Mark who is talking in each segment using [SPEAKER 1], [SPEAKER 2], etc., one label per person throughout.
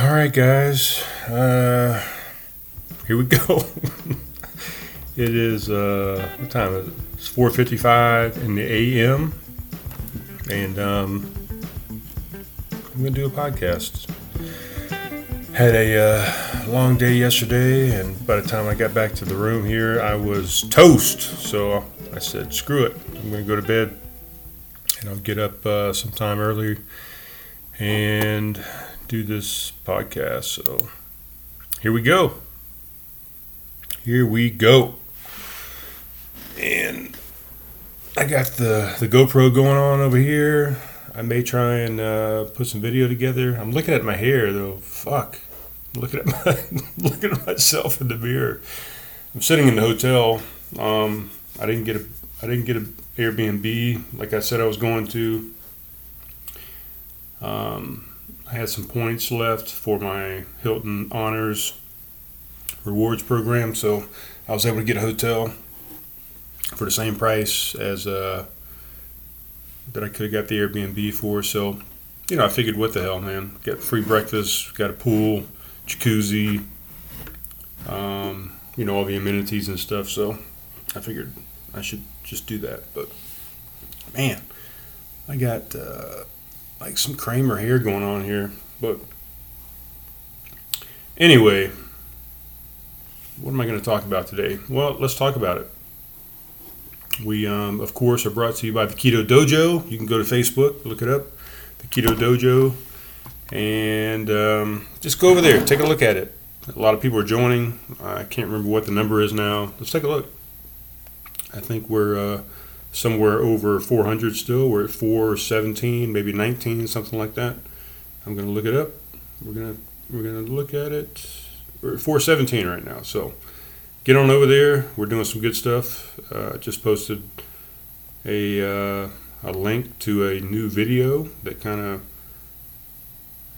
[SPEAKER 1] All right, guys. Uh, here we go. it is uh, what time is it? It's four fifty-five in the a.m. And um, I'm gonna do a podcast. Had a uh, long day yesterday, and by the time I got back to the room here, I was toast. So I said, "Screw it! I'm gonna go to bed, and I'll get up uh, sometime early and do this podcast." So here we go. Here we go. And I got the the GoPro going on over here. I may try and uh, put some video together. I'm looking at my hair though. Fuck. I'm looking at my looking at myself in the mirror. I'm sitting in the hotel. Um, I didn't get a I didn't get an Airbnb like I said I was going to. Um, I had some points left for my Hilton Honors rewards program, so I was able to get a hotel for the same price as uh, that I could have got the Airbnb for. So, you know, I figured, what the hell, man? Got free breakfast, got a pool, jacuzzi, um, you know, all the amenities and stuff. So, I figured I should just do that. But man, I got uh, like some Kramer hair going on here. But anyway, what am I going to talk about today? Well, let's talk about it. We, um, of course, are brought to you by the Keto Dojo. You can go to Facebook, look it up, the Keto Dojo, and um, just go over there, take a look at it. A lot of people are joining. I can't remember what the number is now. Let's take a look. I think we're uh, somewhere over 400 still. We're at 417, maybe 19, something like that. I'm going to look it up. We're going to we're going to look at it. We're at 417 right now. So get on over there. We're doing some good stuff. Uh, just posted a uh, a link to a new video that kind of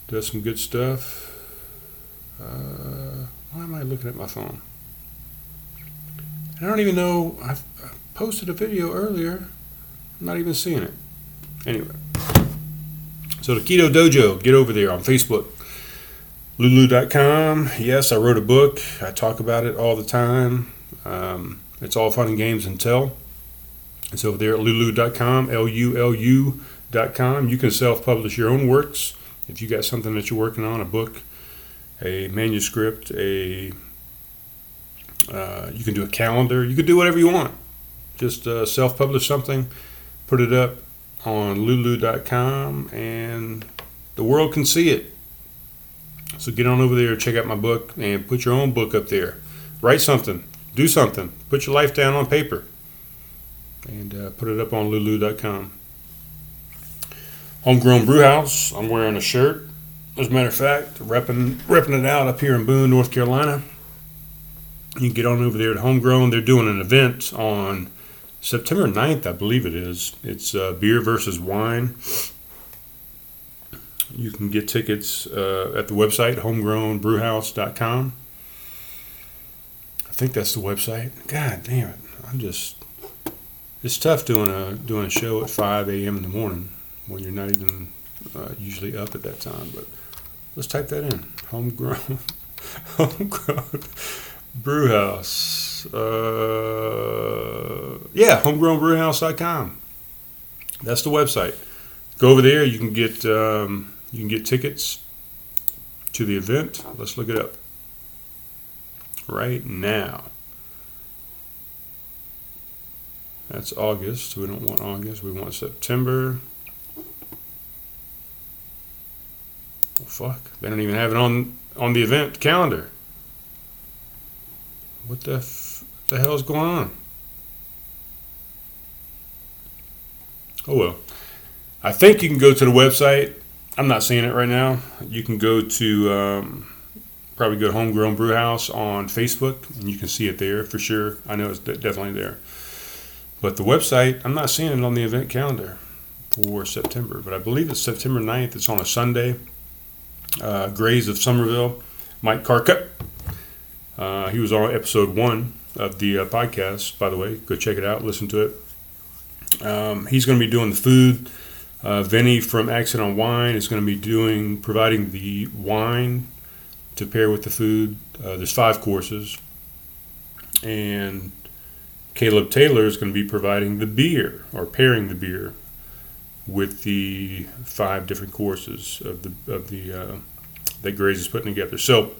[SPEAKER 1] does some good stuff. Uh, why am I looking at my phone? I don't even know. I posted a video earlier. I'm not even seeing it. Anyway, so the Keto Dojo, get over there on Facebook. Lulu.com. Yes, I wrote a book. I talk about it all the time. Um, it's all fun and games until. It's over there at lulu.com, L U L U.com. You can self publish your own works. If you got something that you're working on, a book, a manuscript, a uh, you can do a calendar. You can do whatever you want. Just uh, self publish something, put it up on lulu.com, and the world can see it. So get on over there, check out my book, and put your own book up there. Write something, do something, put your life down on paper, and uh, put it up on lulu.com. Homegrown Brew House. I'm wearing a shirt. As a matter of fact, repping, repping it out up here in Boone, North Carolina. You can get on over there at Homegrown. They're doing an event on September 9th, I believe it is. It's uh, beer versus wine. You can get tickets uh, at the website, homegrownbrewhouse.com. I think that's the website. God damn it. I'm just. It's tough doing a doing a show at 5 a.m. in the morning when you're not even uh, usually up at that time. But let's type that in. Homegrown. homegrown brewhouse. Uh, yeah, homegrownbrewhouse.com. That's the website. Go over there. You can get um, you can get tickets to the event. Let's look it up right now. That's August. We don't want August. We want September. Well, fuck. They don't even have it on on the event calendar. What the the hell is going on? Oh well. I think you can go to the website. I'm not seeing it right now. You can go to um, probably go to Homegrown Brew House on Facebook, and you can see it there for sure. I know it's de- definitely there. But the website, I'm not seeing it on the event calendar for September, but I believe it's September 9th. It's on a Sunday. Uh, Graze of Summerville, Mike Carcutt. Uh, he was on episode one of the uh, podcast, by the way. Go check it out, listen to it. Um, he's going to be doing the food Uh, Vinny from Accent on Wine is going to be doing providing the wine to pair with the food. Uh, there's five courses, and Caleb Taylor is going to be providing the beer or pairing the beer with the five different courses of the of the uh, that Graze is putting together. So,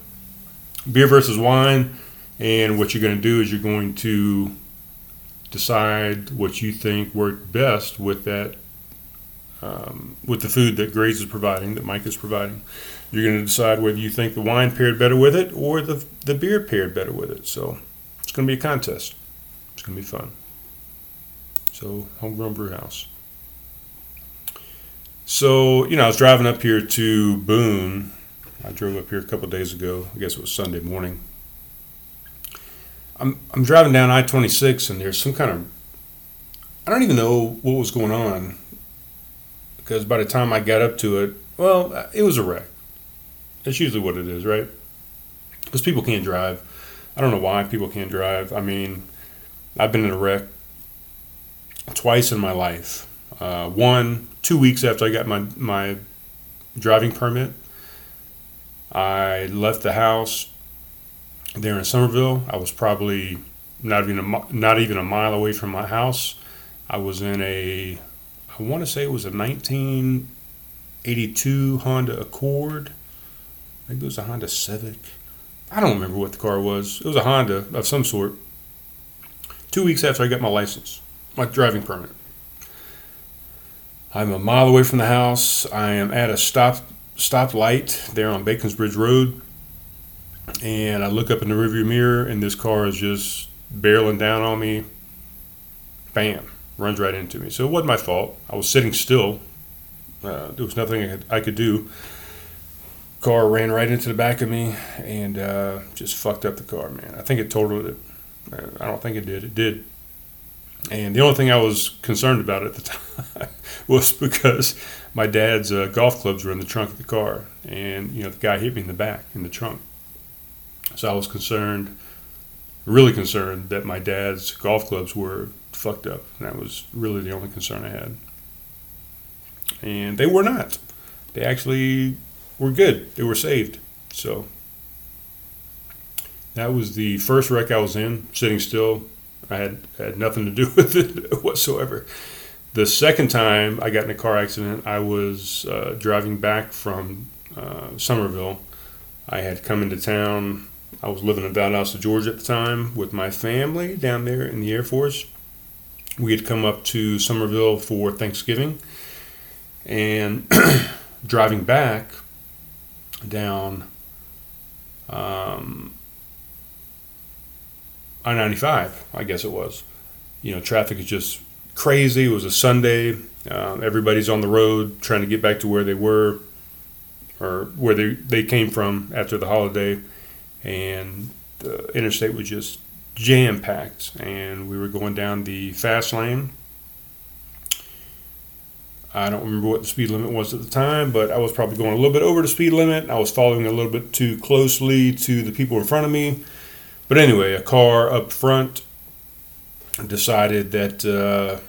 [SPEAKER 1] beer versus wine, and what you're going to do is you're going to decide what you think worked best with that um, with the food that Graze is providing, that Mike is providing. You're going to decide whether you think the wine paired better with it or the the beer paired better with it. So, it's going to be a contest. It's going to be fun. So, Homegrown Brew House. So, you know, I was driving up here to Boone. I drove up here a couple days ago. I guess it was Sunday morning. I'm, I'm driving down I 26 and there's some kind of, I don't even know what was going on because by the time I got up to it, well, it was a wreck. That's usually what it is, right? Because people can't drive. I don't know why people can't drive. I mean, I've been in a wreck twice in my life. Uh, one, two weeks after I got my, my driving permit, I left the house there in Summerville. I was probably not even a, not even a mile away from my house. I was in a, I want to say it was a 1982 Honda Accord. Maybe it was a Honda Civic. I don't remember what the car was. It was a Honda of some sort. Two weeks after I got my license, my driving permit. I'm a mile away from the house. I am at a stop stop light there on Bacon's Bridge Road, and I look up in the rearview mirror, and this car is just barreling down on me. Bam! Runs right into me. So it wasn't my fault. I was sitting still. Uh, there was nothing I could, I could do. Car ran right into the back of me and uh, just fucked up the car, man. I think it totaled it. Uh, I don't think it did. It did. And the only thing I was concerned about at the time was because my dad's uh, golf clubs were in the trunk of the car, and you know the guy hit me in the back in the trunk. So I was concerned, really concerned that my dad's golf clubs were fucked up. And that was really the only concern I had. And they were not. They actually were good. They were saved. So that was the first wreck I was in, sitting still, I had had nothing to do with it whatsoever. The second time I got in a car accident, I was uh, driving back from uh, Summerville. I had come into town. I was living in Valdosta, Georgia at the time with my family down there in the Air Force. We had come up to Summerville for Thanksgiving and driving back down um, I 95, I guess it was. You know, traffic is just crazy. It was a Sunday. Um, everybody's on the road trying to get back to where they were or where they, they came from after the holiday. And the interstate was just jam packed. And we were going down the fast lane. I don't remember what the speed limit was at the time, but I was probably going a little bit over the speed limit. I was following a little bit too closely to the people in front of me. But anyway, a car up front decided that uh,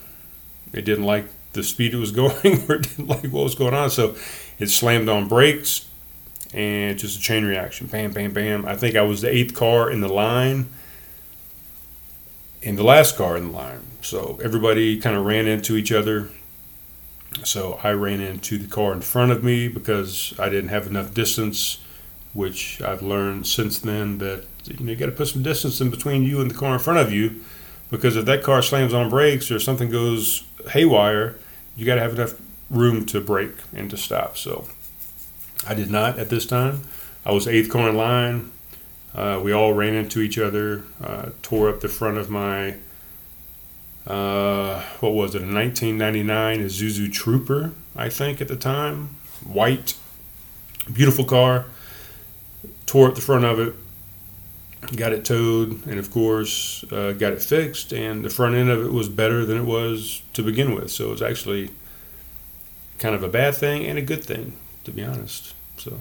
[SPEAKER 1] it didn't like the speed it was going or it didn't like what was going on. So it slammed on brakes and just a chain reaction. Bam, bam, bam. I think I was the eighth car in the line and the last car in the line. So everybody kind of ran into each other. So I ran into the car in front of me because I didn't have enough distance, which I've learned since then that you know you got to put some distance in between you and the car in front of you, because if that car slams on brakes or something goes haywire, you got to have enough room to brake and to stop. So I did not at this time. I was eighth in line. Uh, we all ran into each other, uh, tore up the front of my, uh, what was it, a 1999 Isuzu Trooper, I think at the time. White, beautiful car. Tore up the front of it, got it towed, and of course, uh, got it fixed. And the front end of it was better than it was to begin with. So it was actually kind of a bad thing and a good thing, to be honest. So,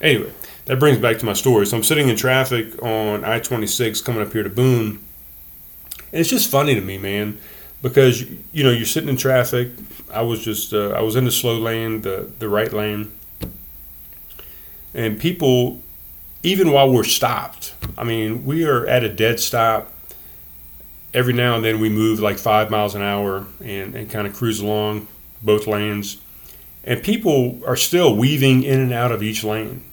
[SPEAKER 1] anyway, that brings back to my story. So I'm sitting in traffic on I 26 coming up here to Boone. And it's just funny to me, man, because you know you're sitting in traffic. I was just uh, I was in the slow lane, the the right lane, and people, even while we're stopped, I mean we are at a dead stop. Every now and then we move like five miles an hour and, and kind of cruise along both lanes, and people are still weaving in and out of each lane.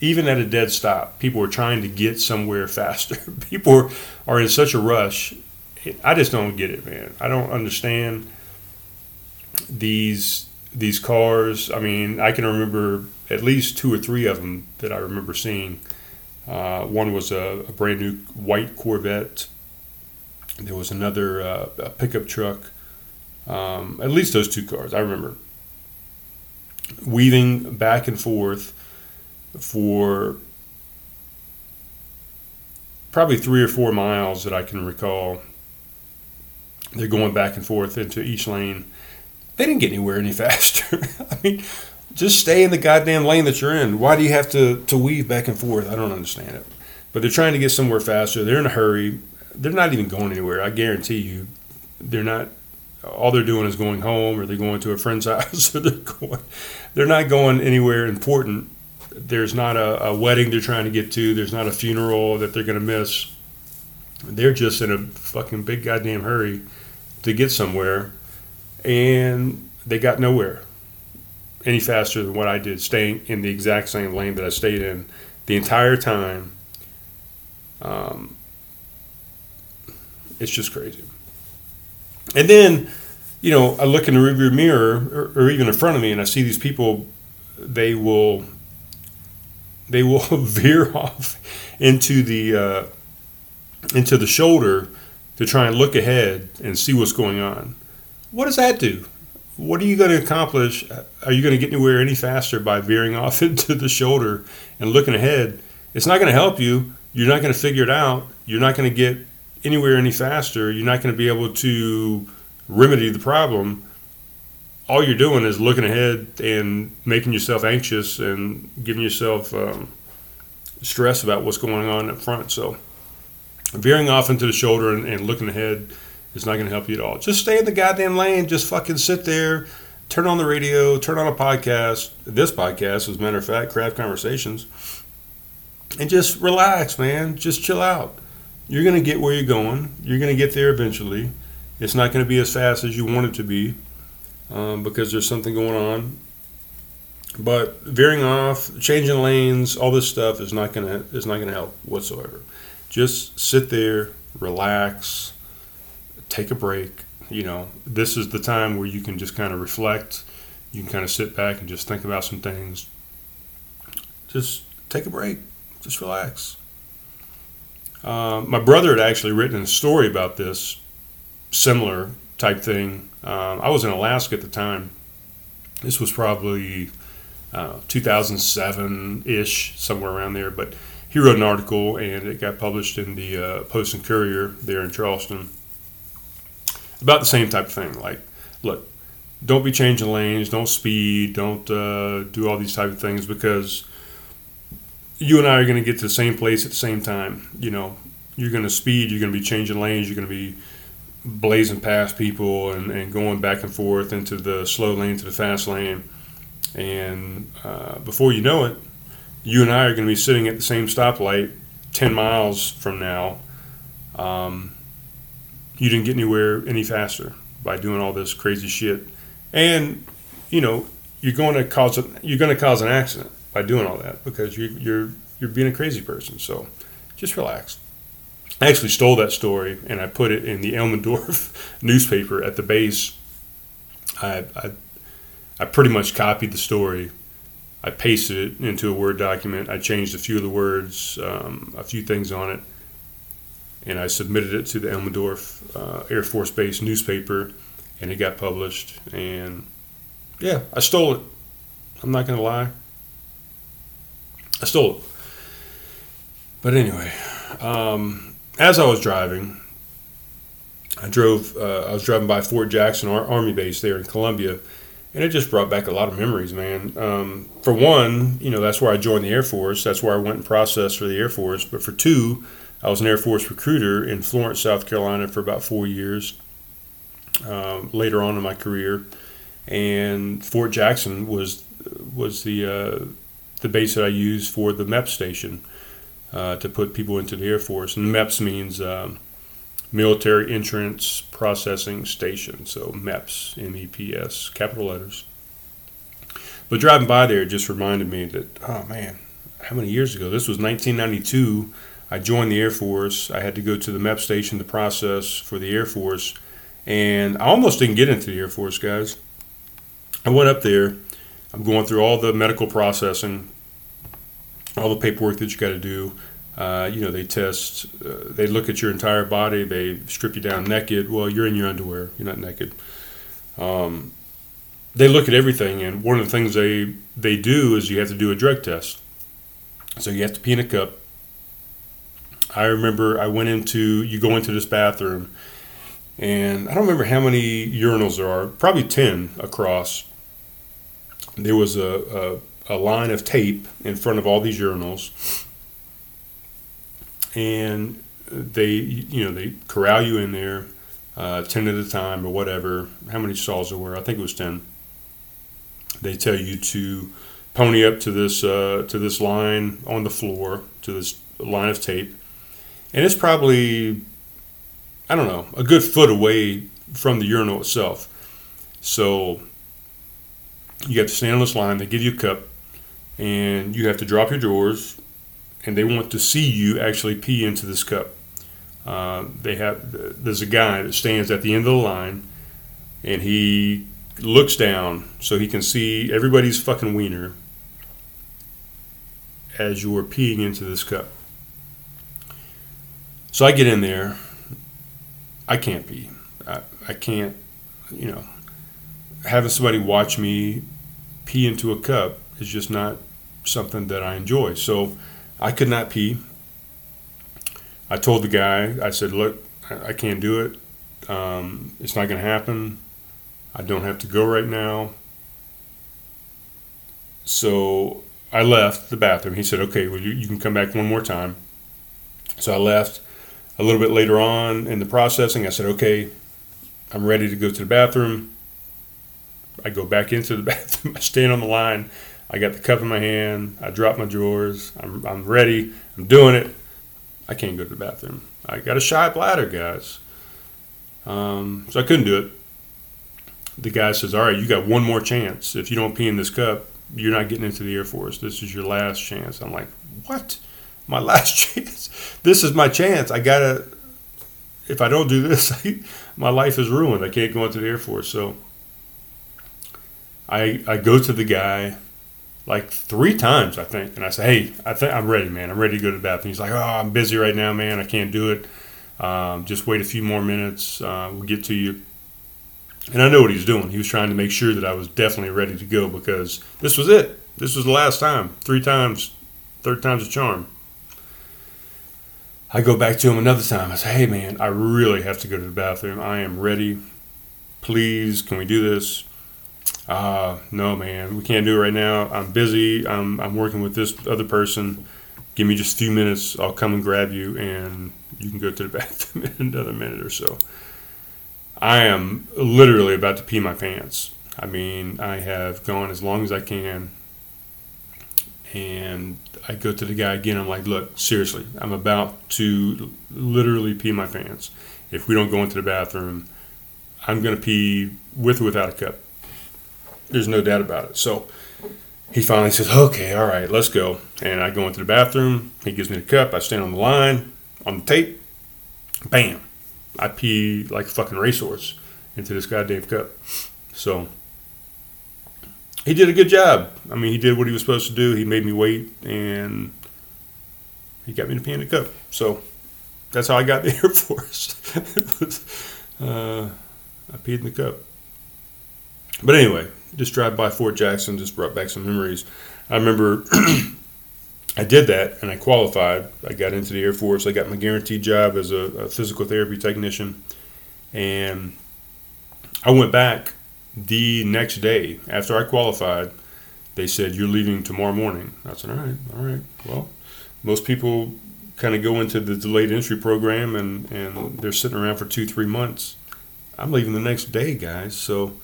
[SPEAKER 1] Even at a dead stop, people are trying to get somewhere faster. People are in such a rush I just don't get it, man. I don't understand these these cars. I mean, I can remember at least two or three of them that I remember seeing. Uh, one was a, a, brand new white Corvette. There was another uh, pickup truck. Um, at least those two cars I remember weaving back and forth for probably three or four miles that I can recall they're going back and forth into each lane. They didn't get anywhere any faster. I mean, just stay in the goddamn lane that you're in. Why do you have to, to weave back and forth? I don't understand it. But they're trying to get somewhere faster. They're in a hurry. They're not even going anywhere. I guarantee you, they're not. All they're doing is going home, or they're going to a friend's house, or they're going. They're not going anywhere important. There's not a, a wedding they're trying to get to. There's not a funeral that they're going to miss. They're just in a fucking big goddamn hurry to get somewhere, and they got nowhere any faster than what I did, staying in the exact same lane that I stayed in the entire time. Um, it's just crazy. And then, you know, I look in the rearview mirror, or, or even in front of me, and I see these people. They will, they will veer off into the uh, into the shoulder to try and look ahead and see what's going on. What does that do? What are you going to accomplish? Are you going to get anywhere any faster by veering off into the shoulder and looking ahead? It's not going to help you. You're not going to figure it out. You're not going to get anywhere any faster. You're not going to be able to remedy the problem. All you're doing is looking ahead and making yourself anxious and giving yourself um, stress about what's going on up front. So, veering off into the shoulder and, and looking ahead is not going to help you at all. Just stay in the goddamn lane. Just fucking sit there, turn on the radio, turn on a podcast. This podcast, as a matter of fact, Craft Conversations, and just relax, man. Just chill out. You're going to get where you're going. You're going to get there eventually. It's not going to be as fast as you want it to be um, because there's something going on. But veering off, changing lanes, all this stuff is not going to is not going to help whatsoever just sit there, relax, take a break. You know, this is the time where you can just kind of reflect. You can kind of sit back and just think about some things. Just take a break. Just relax. Uh, my brother had actually written a story about this similar type thing. Um, I was in Alaska at the time. This was probably uh, 2007 ish, somewhere around there. But he wrote an article and it got published in the uh, Post and Courier there in Charleston about the same type of thing. Like, look, don't be changing lanes, don't speed, don't uh, do all these type of things because you and I are going to get to the same place at the same time. You know, you're going to speed, you're going to be changing lanes, you're going to be blazing past people and, and going back and forth into the slow lane to the fast lane. And uh, before you know it, you and I are going to be sitting at the same stoplight 10 miles from now. Um, you didn't get anywhere any faster by doing all this crazy shit. And, you know, you're going to cause a, you're going to cause an accident by doing all that because you, you're you're being a crazy person. So just relax. I actually stole that story and I put it in the Elmendorf newspaper at the base. I, I I pretty much copied the story I pasted it into a Word document. I changed a few of the words, um, a few things on it, and I submitted it to the Elmendorf uh, Air Force Base newspaper, and it got published. And yeah, I stole it. I'm not going to lie. I stole it. But anyway, um, as I was driving, I drove. Uh, I was driving by Fort Jackson Army Base there in Columbia and it just brought back a lot of memories, man. Um, for one, you know, that's where I joined the Air Force. That's where I went and processed for the Air Force. But for two, I was an Air Force recruiter in Florence, South Carolina for about four years. uh, later on in my career, and Fort Jackson was was the uh, the base that I use for the MEP station uh, to put people into the Air Force. And MEPS means um, Military Entrance Processing Station, so MEPS, M E P S, capital letters. But driving by there just reminded me that, oh man, how many years ago? This was 1992. I joined the Air Force. I had to go to the MEP station to process for the Air Force. And I almost didn't get into the Air Force, guys. I went up there. I'm going through all the medical processing, all the paperwork that you got to do. Uh, you know, they test, uh, they look at your entire body, they strip you down naked. Well, you're in your underwear, you're not naked. Um, they look at everything, and one of the things they they do is you have to do a drug test. So you have to pee in a cup. I remember I went into you go into this bathroom, and I don't remember how many urinals there are. Probably ten across. There was a, a, a line of tape in front of all these urinals, and they you know they corral you in there, uh, ten at a time or whatever. How many stalls there were? I think it was ten they tell you to pony up to this uh, to this line on the floor to this line of tape, and it's probably I don't know a good foot away from the urinal itself. So you have to stand on this line. They give you a cup, and you have to drop your drawers, and they want to see you actually pee into this cup. Uh, they have there's a guy that stands at the end of the line, and he looks down so he can see everybody's fucking wiener as you're peeing into this cup. So I get in there. I can't pee. I, I can't, you know, having somebody watch me pee into a cup is just not something that I enjoy. So I could not pee. I told the guy, I said, look, I can't do it. Um, it's not going to happen. I don't have to go right now. So I left the bathroom. He said, okay, well, you, you can come back one more time. So I left a little bit later on in the processing. I said, okay, I'm ready to go to the bathroom. I go back into the bathroom. I stand on the line. I got the cup in my hand. I drop my drawers. I'm, I'm ready. I'm doing it. I can't go to the bathroom. I got a shy bladder, guys. Um, so I couldn't do it the guy says, "All right, you got one more chance. If you don't pee in this cup, you're not getting into the Air Force. This is your last chance." I'm like, "What? My last chance? This is my chance. I gotta. If I don't do this, my life is ruined. I can't go into the Air Force." So I I go to the guy like three times, I think, and I say, "Hey, I think I'm ready, man. I'm ready to go to the bathroom." He's like, "Oh, I'm busy right now, man. I can't do it. Um, just wait a few more minutes. Uh, we'll get to you." And I know what he was doing. He was trying to make sure that I was definitely ready to go because this was it. This was the last time. Three times, third time's a charm. I go back to him another time. I say, hey, man, I really have to go to the bathroom. I am ready. Please, can we do this? Uh, no, man, we can't do it right now. I'm busy. I'm, I'm working with this other person. Give me just a few minutes. I'll come and grab you, and you can go to the bathroom in another minute or so. I am literally about to pee my pants. I mean, I have gone as long as I can. And I go to the guy again. I'm like, look, seriously, I'm about to literally pee my pants. If we don't go into the bathroom, I'm going to pee with or without a cup. There's no doubt about it. So he finally says, okay, all right, let's go. And I go into the bathroom. He gives me the cup. I stand on the line, on the tape. Bam I pee like a fucking racehorse into this goddamn cup. So he did a good job. I mean, he did what he was supposed to do. He made me wait, and he got me to pee in the cup. So that's how I got the Air Force. uh, I peed in the cup. But anyway, just drive by Fort Jackson just brought back some memories. I remember I did that and I qualified. I got into the Air Force. I got my guaranteed job as a, a physical therapy technician. And I went back the next day after I qualified. They said, You're leaving tomorrow morning. I said, All right, all right. Well, most people kind of go into the delayed entry program and, and they're sitting around for two, three months. I'm leaving the next day, guys. So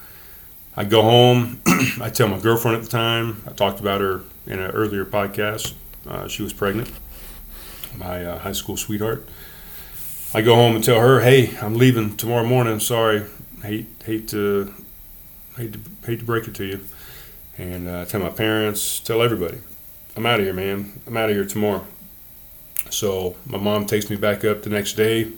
[SPEAKER 1] I go home. I tell my girlfriend at the time. I talked about her in an earlier podcast. Uh, she was pregnant, my uh, high school sweetheart. I go home and tell her, "Hey, I'm leaving tomorrow morning. Sorry, hate hate to hate to hate to break it to you." And uh, tell my parents, tell everybody, I'm out of here, man. I'm out of here tomorrow. So my mom takes me back up the next day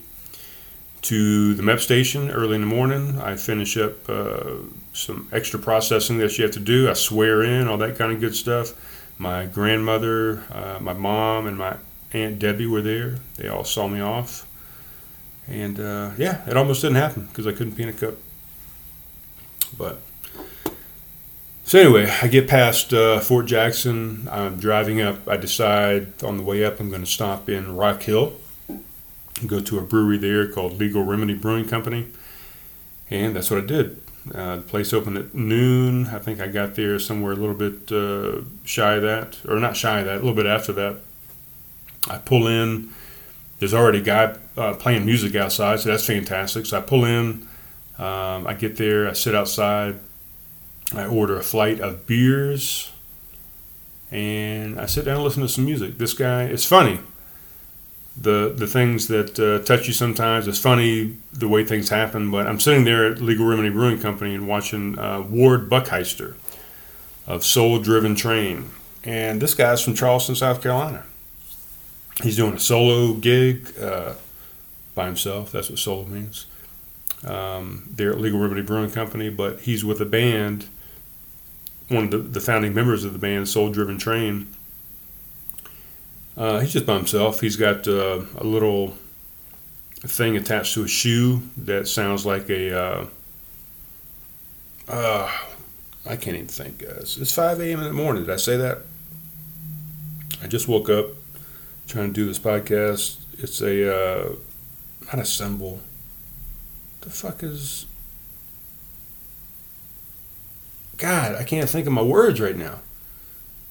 [SPEAKER 1] to the MEP station early in the morning. I finish up uh, some extra processing that you have to do. I swear in, all that kind of good stuff. My grandmother, uh, my mom, and my Aunt Debbie were there. They all saw me off. And uh, yeah, it almost didn't happen because I couldn't peanut cup. But so anyway, I get past uh, Fort Jackson. I'm driving up. I decide on the way up I'm going to stop in Rock Hill, go to a brewery there called Legal Remedy Brewing Company, and that's what I did. Uh, the place opened at noon. I think I got there somewhere a little bit uh, shy of that, or not shy of that, a little bit after that. I pull in. There's already a guy uh, playing music outside, so that's fantastic. So I pull in. Um, I get there. I sit outside I order a flight of beers and I sit down and listen to some music. This guy, it's funny. The, the things that uh, touch you sometimes. It's funny the way things happen, but I'm sitting there at Legal Remedy Brewing Company and watching uh, Ward Buckheister of Soul Driven Train. And this guy's from Charleston, South Carolina. He's doing a solo gig uh, by himself. That's what solo means. Um, they're at Legal Remedy Brewing Company, but he's with a band one of the, the founding members of the band, Soul Driven Train. Uh, he's just by himself. He's got uh, a little thing attached to a shoe that sounds like a. Uh, uh I can't even think, guys. It's 5 a.m. in the morning. Did I say that? I just woke up trying to do this podcast. It's a. Uh, not a symbol. The fuck is God, I can't think of my words right now.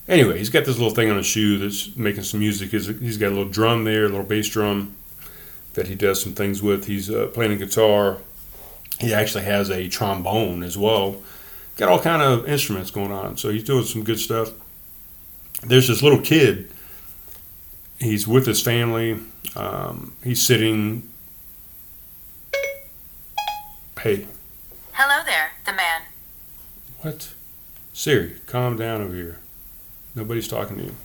[SPEAKER 1] Anyway, he's got this little thing on his shoe that's making some music. He's got a little drum there, a little bass drum that he does some things with. He's uh, playing a guitar. He actually has a trombone as well. Got all kind of instruments going on. So he's doing some good stuff. There's this little kid. He's with his family. Um, he's sitting. Hey.
[SPEAKER 2] Hello there, the man.
[SPEAKER 1] What? Siri, calm down over here. Nobody's talking to you.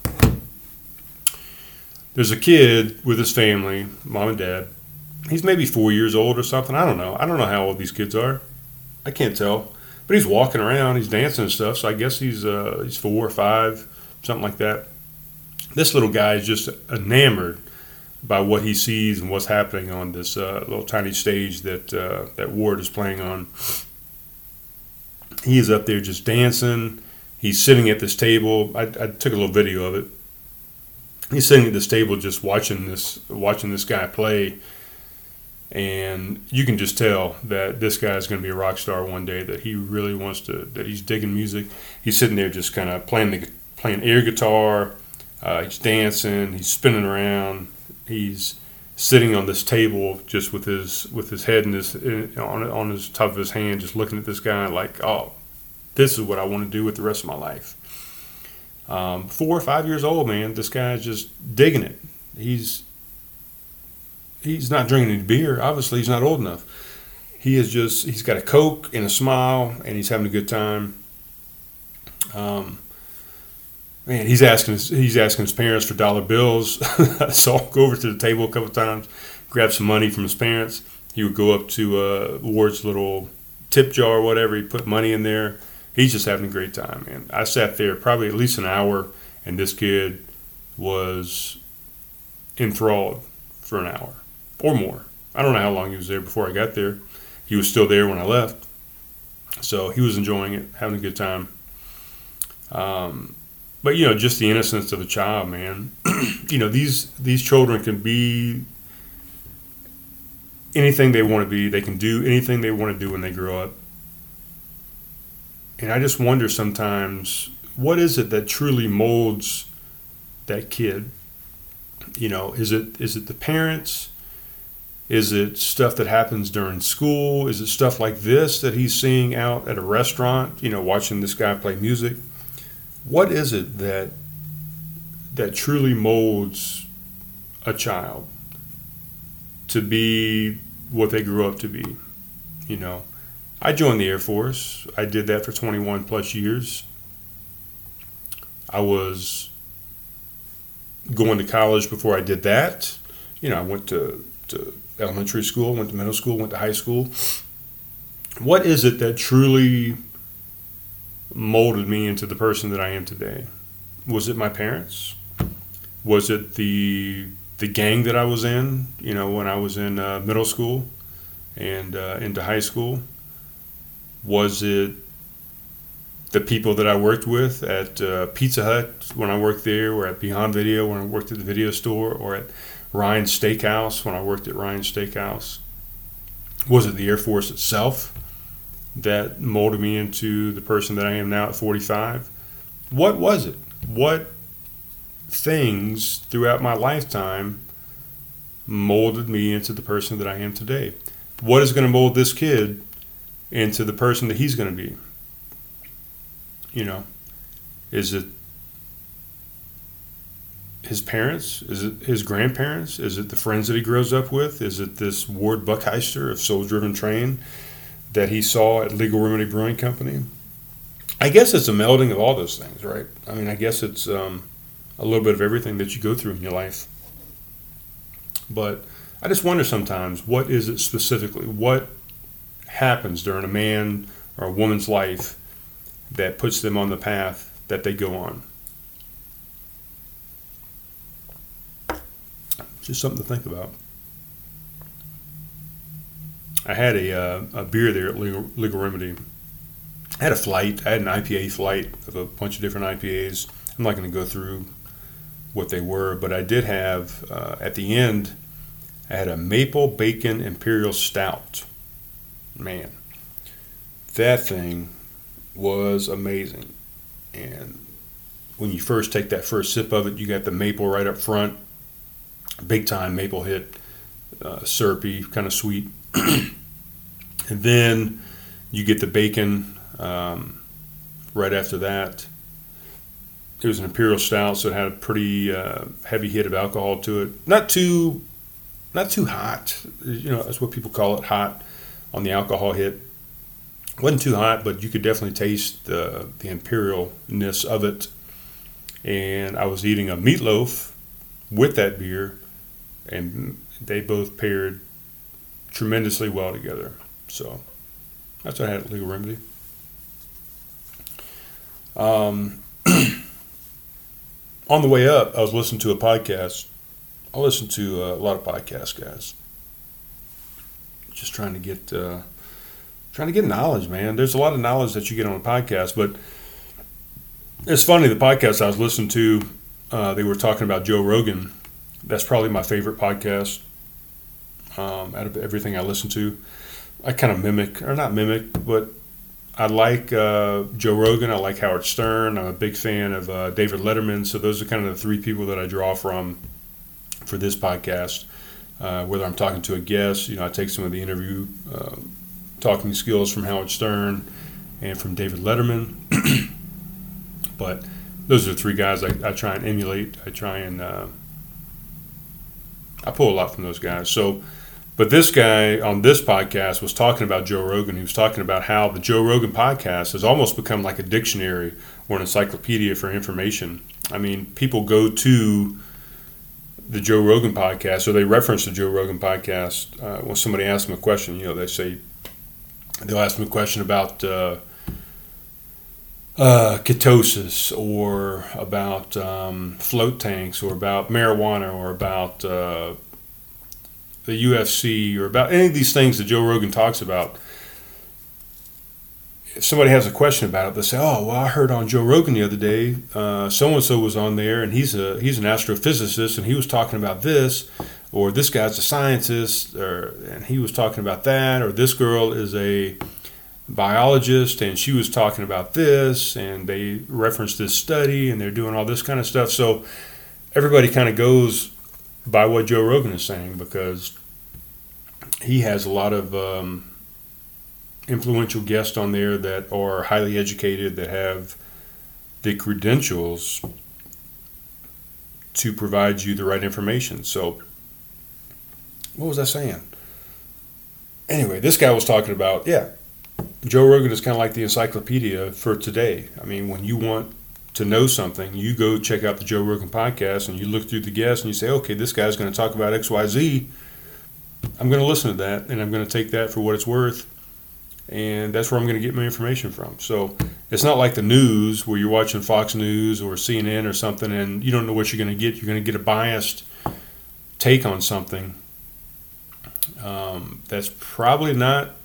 [SPEAKER 1] There's a kid with his family, mom and dad. He's maybe four years old or something. I don't know. I don't know how old these kids are. I can't tell. But he's walking around, he's dancing and stuff. So I guess he's uh, he's four or five, something like that. This little guy is just enamored by what he sees and what's happening on this uh, little tiny stage that uh, that Ward is playing on he is up there just dancing. He's sitting at this table. I, I took a little video of it. He's sitting at this table just watching this watching this guy play, and you can just tell that this guy is going to be a rock star one day. That he really wants to. That he's digging music. He's sitting there just kind of playing the playing air guitar. Uh, he's dancing. He's spinning around. He's sitting on this table just with his with his head in his on on his top of his hand, just looking at this guy like, oh, this is what I want to do with the rest of my life. Um, four or five years old, man. This guy's just digging it. He's he's not drinking any beer. Obviously, he's not old enough. He is just he's got a coke and a smile, and he's having a good time. Um, man, he's asking his, he's asking his parents for dollar bills. so I'll go over to the table a couple times, grab some money from his parents. He would go up to uh, Ward's little tip jar or whatever. He put money in there. He's just having a great time, man. I sat there probably at least an hour, and this kid was enthralled for an hour or more. I don't know how long he was there before I got there. He was still there when I left. So he was enjoying it, having a good time. Um, but you know, just the innocence of a child, man. you know, these these children can be anything they want to be. They can do anything they want to do when they grow up. And I just wonder sometimes, what is it that truly molds that kid? You know, is it is it the parents? Is it stuff that happens during school? Is it stuff like this that he's seeing out at a restaurant, you know, watching this guy play music? What is it that that truly molds a child to be what they grew up to be? You know, I joined the Air Force. I did that for 21 plus years. I was going to college before I did that. You know, I went to, to elementary school, went to middle school, went to high school. What is it that truly molded me into the person that I am today? Was it my parents? Was it the the gang that I was in? You know, when I was in uh, middle school and uh, into high school. Was it the people that I worked with at uh, Pizza Hut when I worked there, or at Beyond Video when I worked at the video store, or at Ryan's Steakhouse when I worked at Ryan's Steakhouse? Was it the Air Force itself that molded me into the person that I am now at 45? What was it? What things throughout my lifetime molded me into the person that I am today? What is going to mold this kid into the person that he's going to be? You know, is it his parents? Is it his grandparents? Is it the friends that he grows up with? Is it this Ward Buckheister of Soul Driven Train that he saw at Legal Remedy Brewing Company? I guess it's a melding of all those things, right? I mean, I guess it's um, a little bit of everything that you go through in your life. But I just wonder sometimes what is it specifically? What happens during a man or a woman's life that puts them on the path that they go on? Just something to think about. I had a, uh, a beer there at Legal, Legal Remedy. I had a flight. I had an IPA flight of a bunch of different IPAs. I'm not going to go through what they were, but I did have uh, at the end. I had a maple bacon imperial stout. Man, that thing was amazing. And when you first take that first sip of it, you got the maple right up front big time maple hit, uh, syrupy, kind of sweet. and then you get the bacon um, right after that. It was an imperial stout, so it had a pretty uh, heavy hit of alcohol to it. Not too, not too hot. You know, that's what people call it, hot on the alcohol hit. wasn't too hot, but you could definitely taste the the imperialness of it. And I was eating a meatloaf with that beer, and they both paired tremendously well together. So that's what I had at Legal Remedy. Um, on the way up, I was listening to a podcast. I listen to a lot of podcasts, guys. Just trying to get uh, trying to get knowledge, man. There's a lot of knowledge that you get on a podcast, but it's funny. The podcast I was listening to, uh, they were talking about Joe Rogan that's probably my favorite podcast um, out of everything I listen to. I kind of mimic, or not mimic, but I like uh, Joe Rogan. I like Howard Stern. I'm a big fan of uh, David Letterman. So those are kind of the three people that I draw from for this podcast. Uh, whether I'm talking to a guest, you know, I take some of the interview uh, talking skills from Howard Stern and from David Letterman. but those are three guys I, I, try and emulate. I try and uh, I pull a lot from those guys. So, but this guy on this podcast was talking about Joe Rogan. He was talking about how the Joe Rogan podcast has almost become like a dictionary or an encyclopedia for information. I mean, people go to the Joe Rogan podcast or they reference the Joe Rogan podcast uh, when somebody asks them a question. You know, they say they'll ask them a question about. Uh, uh, ketosis or about um, float tanks or about marijuana or about uh, the UFC or about any of these things that Joe Rogan talks about. If somebody has a question about it, they say, "Oh, well, I heard on Joe Rogan the other day, so and so was on there, and he's a he's an astrophysicist, and he was talking about this, or this guy's a scientist, or and he was talking about that, or this girl is a biologist and she was talking about this and they referenced this study and they're doing all this kind of stuff. So everybody kind of goes by what joe rogan is saying because he has a lot of um, influential guests on there that are highly educated, that have the credentials to provide you the right information. So, what was I saying? Anyway, this guy was talking about, yeah, Joe Rogan is kind of like the encyclopedia for today. I mean, when you want to know something, you go check out the Joe Rogan podcast and you look through the guests and you say, okay, this guy's going to talk about XYZ. I'm going to listen to that and I'm going to take that for what it's worth. And that's where I'm going to get my information from. So it's not like the news where you're watching Fox News or CNN or something and you don't know what you're going to get. You're going to get a biased take on something um, that's probably not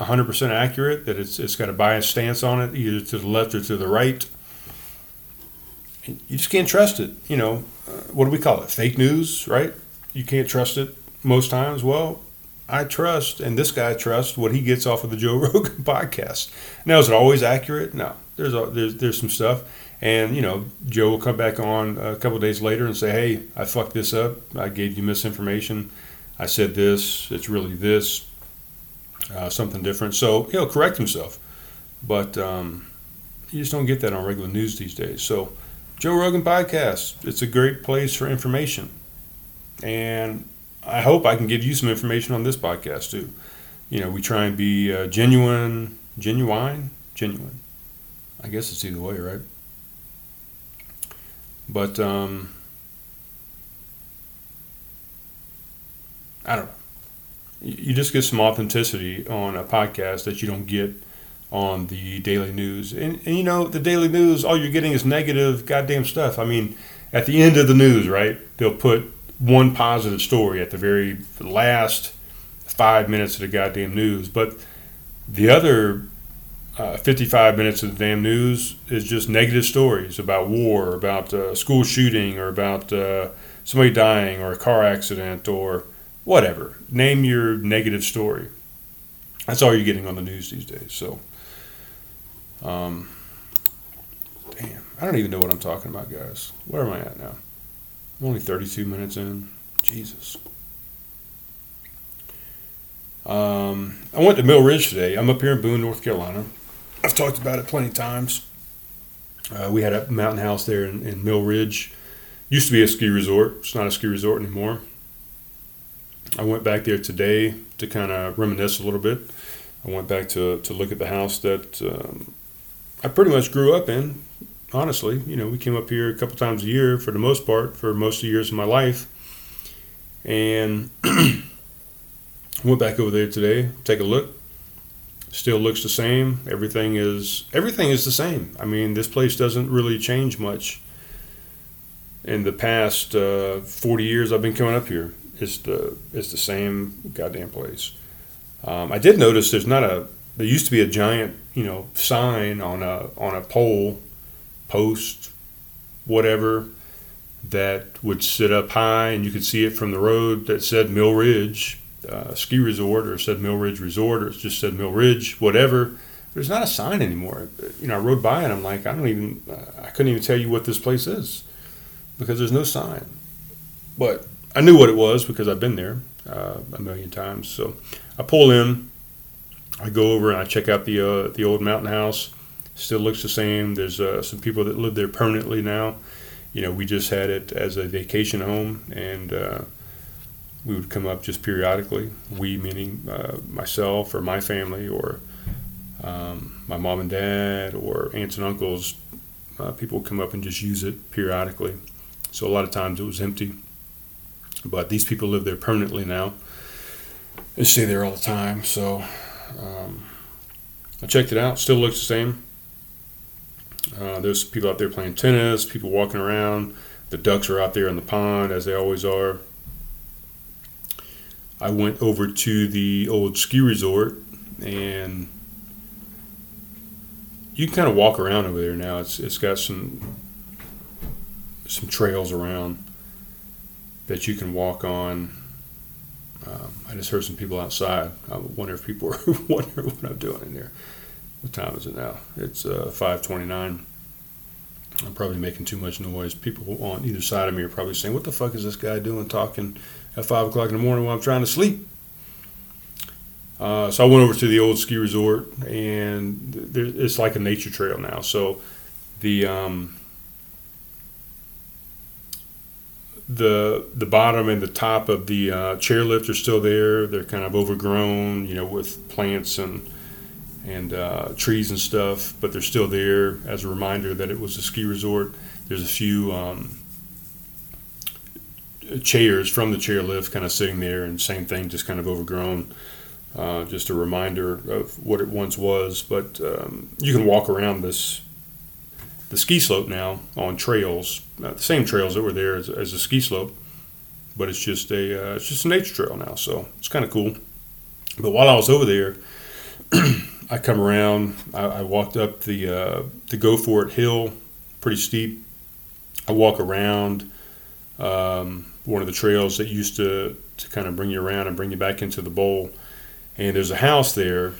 [SPEAKER 1] 100% accurate, that it's, it's got a biased stance on it, either to the left or to the right. You just can't trust it. You know, uh, what do we call it? Fake news, right? You can't trust it most times. Well, I trust, and this guy trusts what he gets off of the Joe Rogan podcast. Now, is it always accurate? No. There's a, there's there's some stuff, and you know, Joe will come back on a couple days later and say, "Hey, I fucked this up. I gave you misinformation. I said this. It's really this. Uh, something different." So he'll correct himself, but um, you just don't get that on regular news these days. So, Joe Rogan podcast. It's a great place for information, and I hope I can give you some information on this podcast too. You know, we try and be uh, genuine, genuine, genuine. I guess it's either way, right? But um, I don't know. You just get some authenticity on a podcast that you don't get on the daily news. And, and you know, the daily news, all you're getting is negative, goddamn stuff. I mean, at the end of the news, right? They'll put one positive story at the very last five minutes of the goddamn news. But the other uh, 55 minutes of the damn news is just negative stories about war, about uh, school shooting, or about uh, somebody dying, or a car accident, or whatever. Name your negative story. That's all you're getting on the news these days. So, um, damn, I don't even know what I'm talking about, guys. Where am I at now? I'm only 32 minutes in. Jesus. Um, I went to Mill Ridge today. I'm up here in Boone, North Carolina. I've talked about it plenty of times. Uh, we had a mountain house there in, in Mill Ridge. Used to be a ski resort. It's not a ski resort anymore. I went back there today to kind of reminisce a little bit. I went back to, to look at the house that um, I pretty much grew up in honestly. You know, we came up here a couple times a year for the most part for most of the years of my life. And went back over there today, take a look. Still looks the same. Everything is everything is the same. I mean, this place doesn't really change much. In the past uh, 40 years I've been coming up here, it's the it's the same goddamn place. Um, I did notice there's not a there used to be a giant you know sign on a on a pole post, whatever, that would sit up high and you could see it from the road that said Mill Ridge uh, Ski Resort or said Mill Ridge Resort or it just said Mill Ridge, whatever. There's not a sign anymore. You know, I rode by and I'm like, I don't even, uh, I couldn't even tell you what this place is because there's no sign. But I knew what it was because I've been there uh, a million times. So I pull in, I go over and I check out the uh, the old mountain house still looks the same. There's uh, some people that live there permanently now. You know, we just had it as a vacation home, and uh, we would come up just periodically. We, meaning uh, myself or my family or um, my mom and dad or aunts and uncles. Uh, people would come up and just use it periodically. So a lot of times it was empty. But these people live there permanently now. They stay there all the time. So um, I checked it out. Still looks the same. Uh, there's people out there playing tennis, people walking around. The ducks are out there in the pond, as they always are. I went over to the old ski resort, and you can kind of walk around over there now. It's it's got some some trails around that you can walk on. Um, I just heard some people outside. I wonder if people are wondering what I'm doing in there. What time is it now? It's uh, 5:29. I'm probably making too much noise. People on either side of me are probably saying, "What the fuck is this guy doing talking at five o'clock in the morning while I'm trying to sleep?" Uh, so I went over to the old ski resort, and there, it's like a nature trail now. So the um, the the bottom and the top of the uh, chairlift are still there. They're kind of overgrown, you know, with plants and and uh, trees and stuff, but they're still there as a reminder that it was a ski resort. There's a few um, chairs from the chairlift kind of sitting there, and same thing, just kind of overgrown. Uh, just a reminder of what it once was. But um, you can walk around this the ski slope now on trails, uh, the same trails that were there as, as a ski slope, but it's just a uh, it's just a nature trail now, so it's kind of cool. But while I was over there, I come around. I, I walked up the uh, the Go For It hill, pretty steep. I walk around um, one of the trails that used to to kind of bring you around and bring you back into the bowl. And there's a house there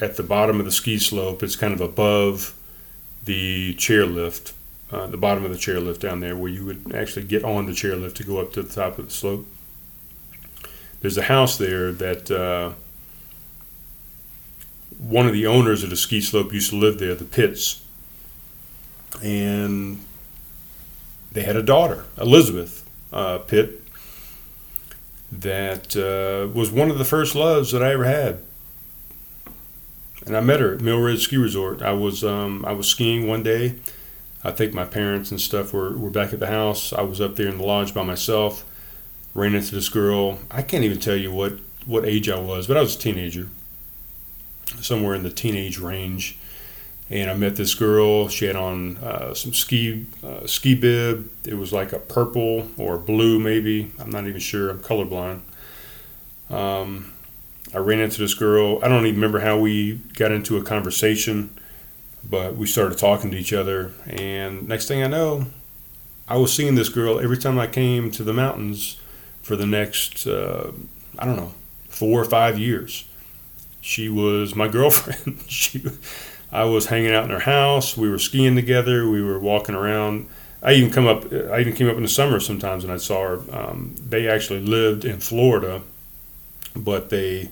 [SPEAKER 1] at the bottom of the ski slope. It's kind of above the chairlift, uh, the bottom of the chairlift down there, where you would actually get on the chairlift to go up to the top of the slope. There's a house there that uh, one of the owners of the ski slope used to live there, the Pitts, and they had a daughter, Elizabeth uh, Pitt, that uh, was one of the first loves that I ever had. And I met her at Mill Ridge Ski Resort. I was um, I was skiing one day. I think my parents and stuff were, were back at the house. I was up there in the lodge by myself. Ran into this girl. I can't even tell you what, what age I was, but I was a teenager, somewhere in the teenage range. And I met this girl. She had on uh, some ski uh, ski bib. It was like a purple or blue, maybe. I'm not even sure. I'm colorblind. Um, I ran into this girl. I don't even remember how we got into a conversation, but we started talking to each other. And next thing I know, I was seeing this girl every time I came to the mountains for the next, uh, I don't know, four or five years. She was my girlfriend. she, I was hanging out in her house. We were skiing together. We were walking around. I even come up. I even came up in the summer sometimes, and I saw her. Um, they actually lived in Florida, but they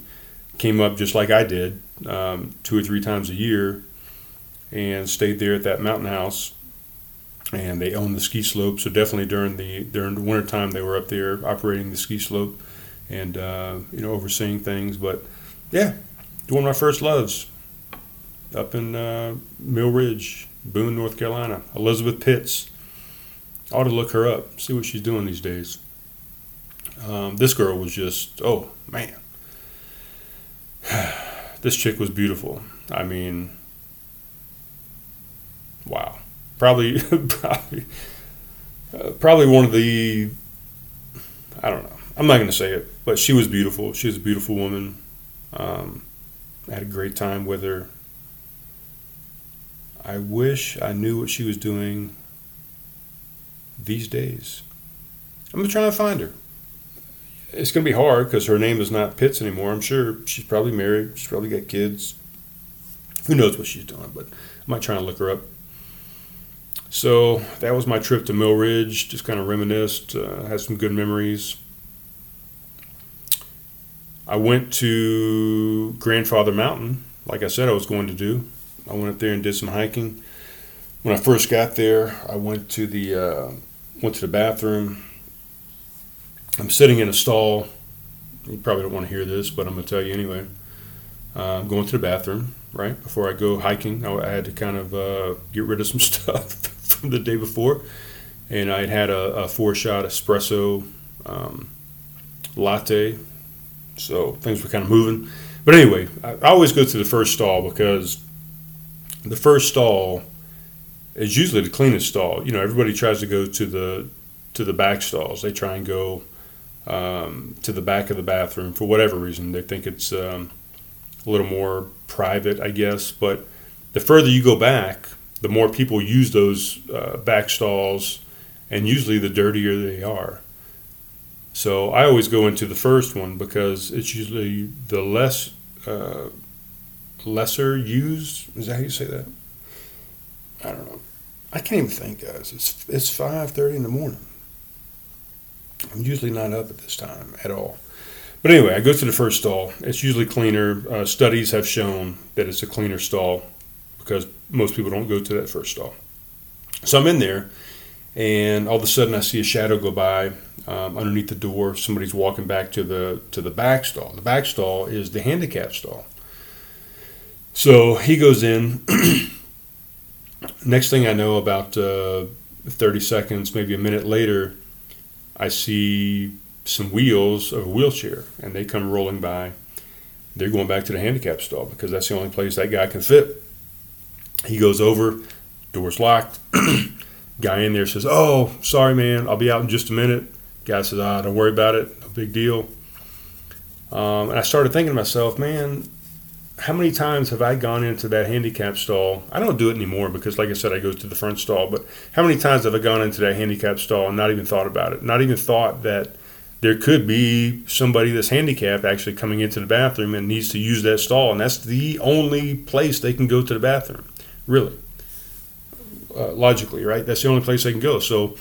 [SPEAKER 1] came up just like I did, um, two or three times a year, and stayed there at that mountain house. And they owned the ski slope, so definitely during the during the winter time they were up there operating the ski slope, and uh, you know overseeing things. But yeah, one of my first loves, up in uh, Mill Ridge, Boone, North Carolina. Elizabeth Pitts. I ought to look her up, see what she's doing these days. Um, this girl was just, oh man, this chick was beautiful. I mean, wow. Probably, probably, uh, probably one of the. I don't know. I'm not going to say it, but she was beautiful. She was a beautiful woman. Um, I had a great time with her. I wish I knew what she was doing these days. I'm gonna try and find her it's going to be hard because her name is not Pitts anymore. I'm sure she's probably married. She's probably got kids. Who knows what she's doing? But I might try and look her up. So that was my trip to Mill Ridge. Just kind of reminisced. Uh, had some good memories. I went to Grandfather Mountain, like I said I was going to do. I went up there and did some hiking. When I first got there, I went to the uh, went to the bathroom I'm sitting in a stall. You probably don't want to hear this, but I'm going to tell you anyway. Uh, I'm going to the bathroom, right? Before I go hiking, I, I had to kind of uh, get rid of some stuff from the day before. And I had had a, a four shot espresso um, latte. So things were kind of moving. But anyway, I, always go to the first stall because the first stall is usually the cleanest stall. You know, everybody tries to go to the to the back stalls. They try and go um, to the back of the bathroom for whatever reason. They think it's um, a little more private, I guess. But the further you go back, the more people use those uh, back stalls, and usually the dirtier they are. So I always go into the first one because it's usually the less uh, lesser used. Is that how you say that? I don't know. I can't even think, guys. It's it's five thirty in the morning. I'm usually not up at this time at all. But anyway, I go to the first stall. It's usually cleaner. Uh, studies have shown that it's a cleaner stall because most people don't go to that first stall. So I'm in there, and all of a sudden I see a shadow go by um, underneath the door. Somebody's walking back to the to the back stall. The back stall is the handicap stall. So he goes in. Next thing I know, about uh, 30 seconds, maybe a minute later, I see some wheels of a wheelchair, and they come rolling by. They're going back to the handicap stall because that's the only place that guy can fit. He goes over, door's locked. Guy in there says, "Oh, sorry, man, I'll be out in just a minute." Guy says, "Ah, don't worry about it, no big deal." Um, and I started thinking to myself, man, how many times have I gone into that handicap stall? I don't do it anymore because, like I said, I go to the front stall. But how many times have I gone into that handicap stall and not even thought about it? Not even thought that there could be somebody that's handicapped actually coming into the bathroom and needs to use that stall, and that's the only place they can go to the bathroom, really. Uh, logically, right? That's the only place they can go. So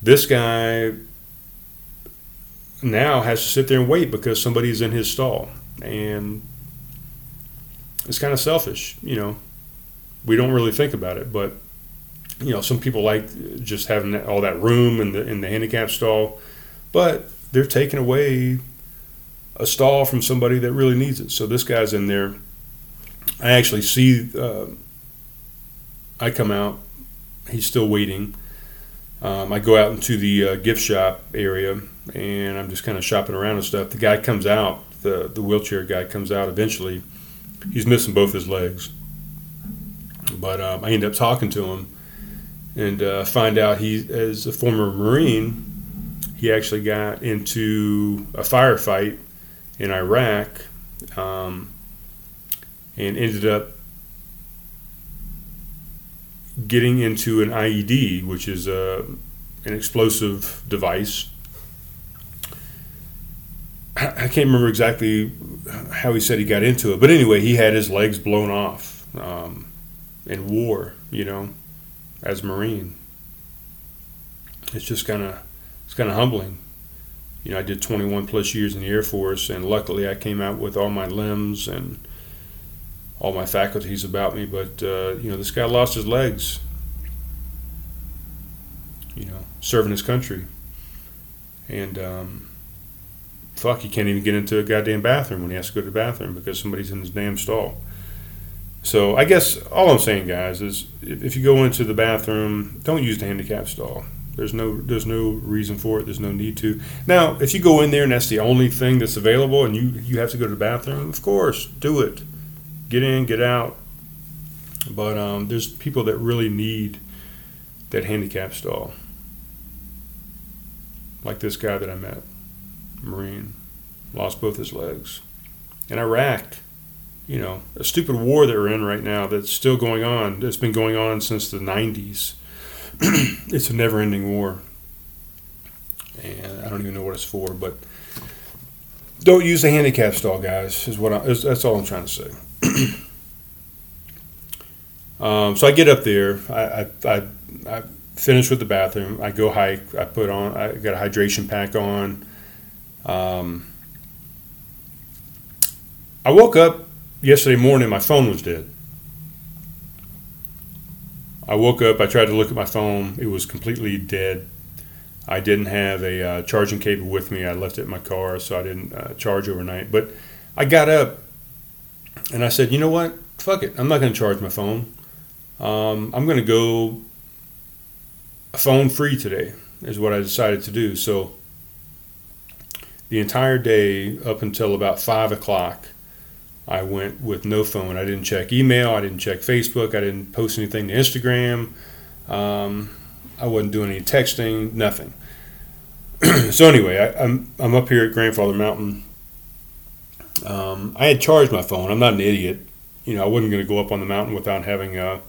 [SPEAKER 1] this guy now has to sit there and wait because somebody's in his stall, and it's kind of selfish, you know. We don't really think about it, but you know, some people like just having all that room in the in the handicap stall, but they're taking away a stall from somebody that really needs it. So this guy's in there. I actually see. Uh, I come out. He's still waiting. Um, I go out into the uh, gift shop area, and I'm just kind of shopping around and stuff. The guy comes out. The the wheelchair guy comes out eventually he's missing both his legs. But um, I end up talking to him and uh, find out he, as a former Marine, he actually got into a firefight in Iraq um, and ended up getting into an IED, which is a, uh, an explosive device I can't remember exactly how he said he got into it, but anyway, he had his legs blown off um, in war, you know, as Marine. It's just kind of it's kind of humbling. You know, I did 21 plus years in the Air Force, and luckily I came out with all my limbs and all my faculties about me. But uh, you know, this guy lost his legs. You know, serving his country, and um, fuck, he can't even get into a goddamn bathroom when he has to go to the bathroom because somebody's in his damn stall. So I guess all I'm saying, guys, is if you go into the bathroom, don't use the handicap stall. There's no there's no reason for it. There's no need to. Now, if you go in there and that's the only thing that's available, and you you have to go to the bathroom, of course, do it. Get in, get out. But um, there's people that really need that handicap stall, like this guy that I met. Marine, lost both his legs. In Iraq, you know, a stupid war that we're in right now that's still going on. It's been going on since the 90s. it's a never ending war. And I don't even know what it's for, but don't use the handicap stall, guys, is what I, is, that's all I'm trying to say. um, so I get up there. I, I, I, I finish with the bathroom. I go hike. I put on, I got a hydration pack on. Um, I woke up yesterday morning, my phone was dead. I woke up, I tried to look at my phone, it was completely dead. I didn't have a uh, charging cable with me. I left it in my car, so I didn't uh, charge overnight. But I got up and I said, you know what? Fuck it. I'm not going to charge my phone. Um, I'm going to go phone free today, is what I decided to do. So the entire day up until about five o'clock, I went with no phone. I didn't check email. I didn't check Facebook. I didn't post anything to Instagram. Um, I wasn't doing any texting. Nothing. so anyway, I, I'm, I'm up here at Grandfather Mountain. Um, I had charged my phone. I'm not an idiot. You know, I wasn't going to go up on the mountain without having a,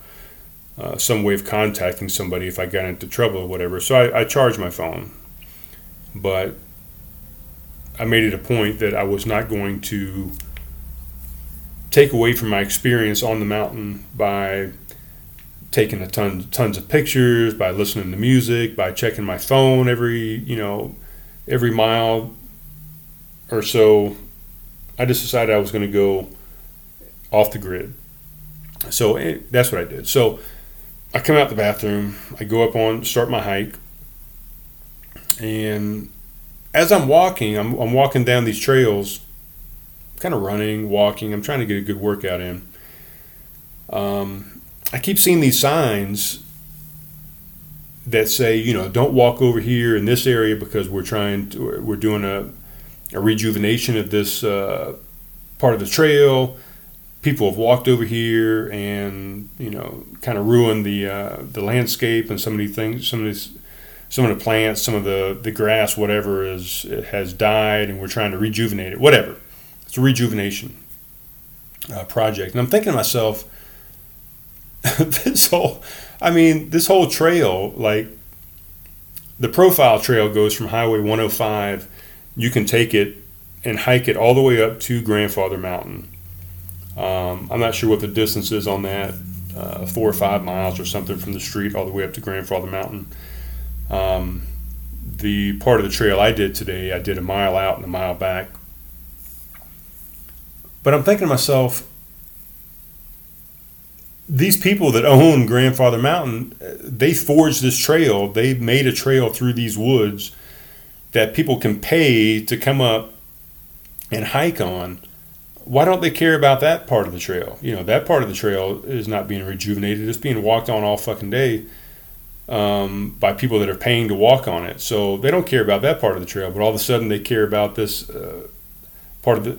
[SPEAKER 1] uh, some way of contacting somebody if I got into trouble or whatever. So I, I charged my phone. But I made it a point that I was not going to take away from my experience on the mountain by taking a ton tons of pictures, by listening to music, by checking my phone every you know every mile. or so, I just decided I was going to go off the grid. So eh, that's what I did. So I come out the bathroom, I go up on, start my hike, and as I'm walking, I'm, I'm walking down these trails, kind of running, walking. I'm trying to get a good workout in. Um, I keep seeing these signs that say, you know, don't walk over here in this area because we're trying to, we're doing a, a rejuvenation of this uh, part of the trail. People have walked over here and you know kind of ruined the uh, the landscape and some of these things, some of these some of the plants, some of the the grass, whatever is has died, and we're trying to rejuvenate it. Whatever, it's a rejuvenation uh, project. And I'm thinking to myself, this whole, I mean, this whole trail, like the profile trail goes from Highway 105. You can take it and hike it all the way up to Grandfather Mountain. Um, I'm not sure what the distance is on that, uh, four or five miles or something from the street all the way up to Grandfather Mountain. Um, the part of the trail I did today, I did a mile out and a mile back. But I'm thinking to myself, these people that own Grandfather Mountain, uh, they forged this trail. They made a trail through these woods that people can pay to come up and hike on. Why don't they care about that part of the trail? You know, that part of the trail is not being rejuvenated. It's being walked on all fucking day um, by people that are paying to walk on it. So they don't care about that part of the trail. But all of a sudden, they care about this uh, part of the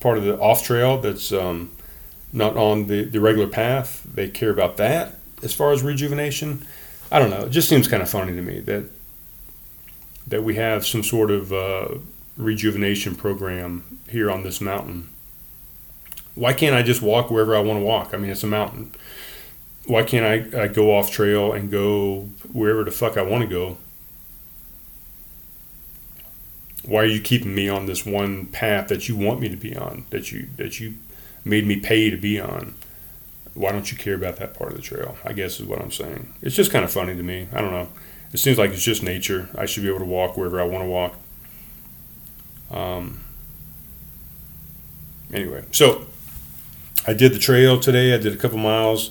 [SPEAKER 1] part of the off trail that's um, not on the, the regular path. They care about that as far as rejuvenation. I don't know. It just seems kind of funny to me that that we have some sort of uh, rejuvenation program here on this mountain. Why can't I just walk wherever I want to walk? I mean, it's a mountain. Why can't I, I go off trail and go wherever the fuck I want to go? Why are you keeping me on this one path that you want me to be on? That you that you made me pay to be on. Why don't you care about that part of the trail? I guess is what I'm saying. It's just kind of funny to me. I don't know. It seems like it's just nature. I should be able to walk wherever I want to walk. Um, anyway, so I did the trail today. I did a couple miles.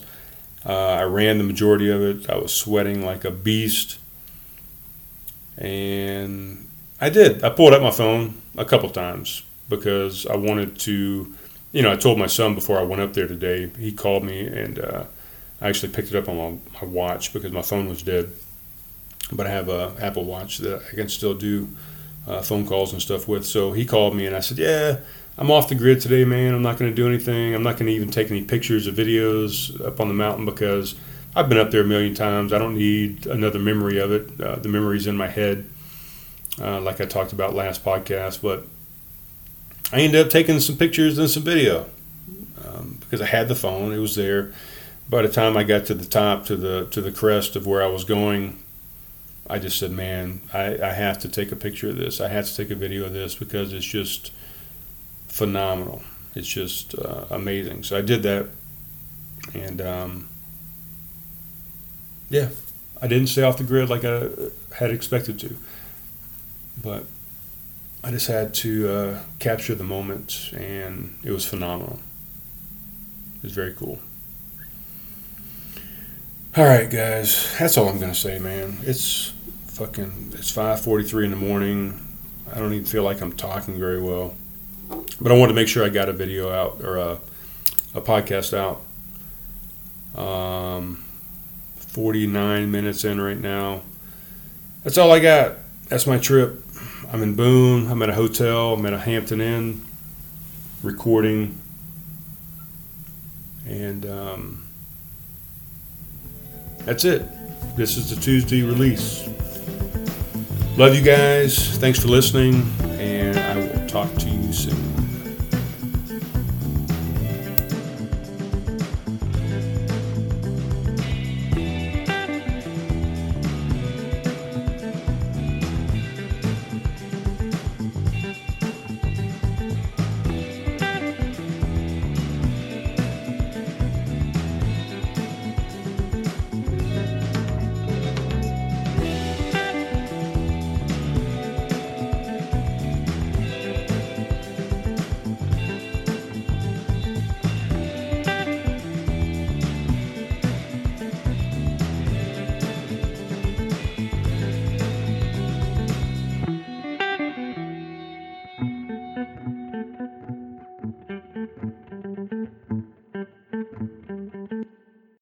[SPEAKER 1] Uh, I ran the majority of it. I was sweating like a beast. And I did. I pulled up my phone a couple times because I wanted to you know, I told my son before I went up there today. He called me, and uh, I actually picked it up on my, my, watch because my phone was dead. But I have a Apple Watch that I can still do uh, phone calls and stuff with. So he called me, and I said, "Yeah, I'm off the grid today, man. I'm not going to do anything. I'm not going to even take any pictures or videos up on the mountain because I've been up there a million times. I don't need another memory of it. Uh, the memory's in my head, uh, like I talked about last podcast, but." I ended up taking some pictures and some video um, because I had the phone. It was there. By the time I got to the top, to the to the crest of where I was going, I just said, "Man, I, I have to take a picture of this. I have to take a video of this because it's just phenomenal. It's just uh, amazing." So I did that, and um, yeah, I didn't stay off the grid like I had expected to, but I just had to uh, capture the moment, and it was phenomenal. It was very cool. All right, guys, that's all I'm gonna say, man. It's fucking it's 5:43 in the morning. I don't even feel like I'm talking very well, but I wanted to make sure I got a video out or a, a podcast out. Um, 49 minutes in right now. That's all I got. That's my trip. I'm in Boone. I'm at a hotel. I'm at a Hampton Inn recording. And um, that's it. This is the Tuesday release. Love you guys. Thanks for listening. And I will talk to you soon.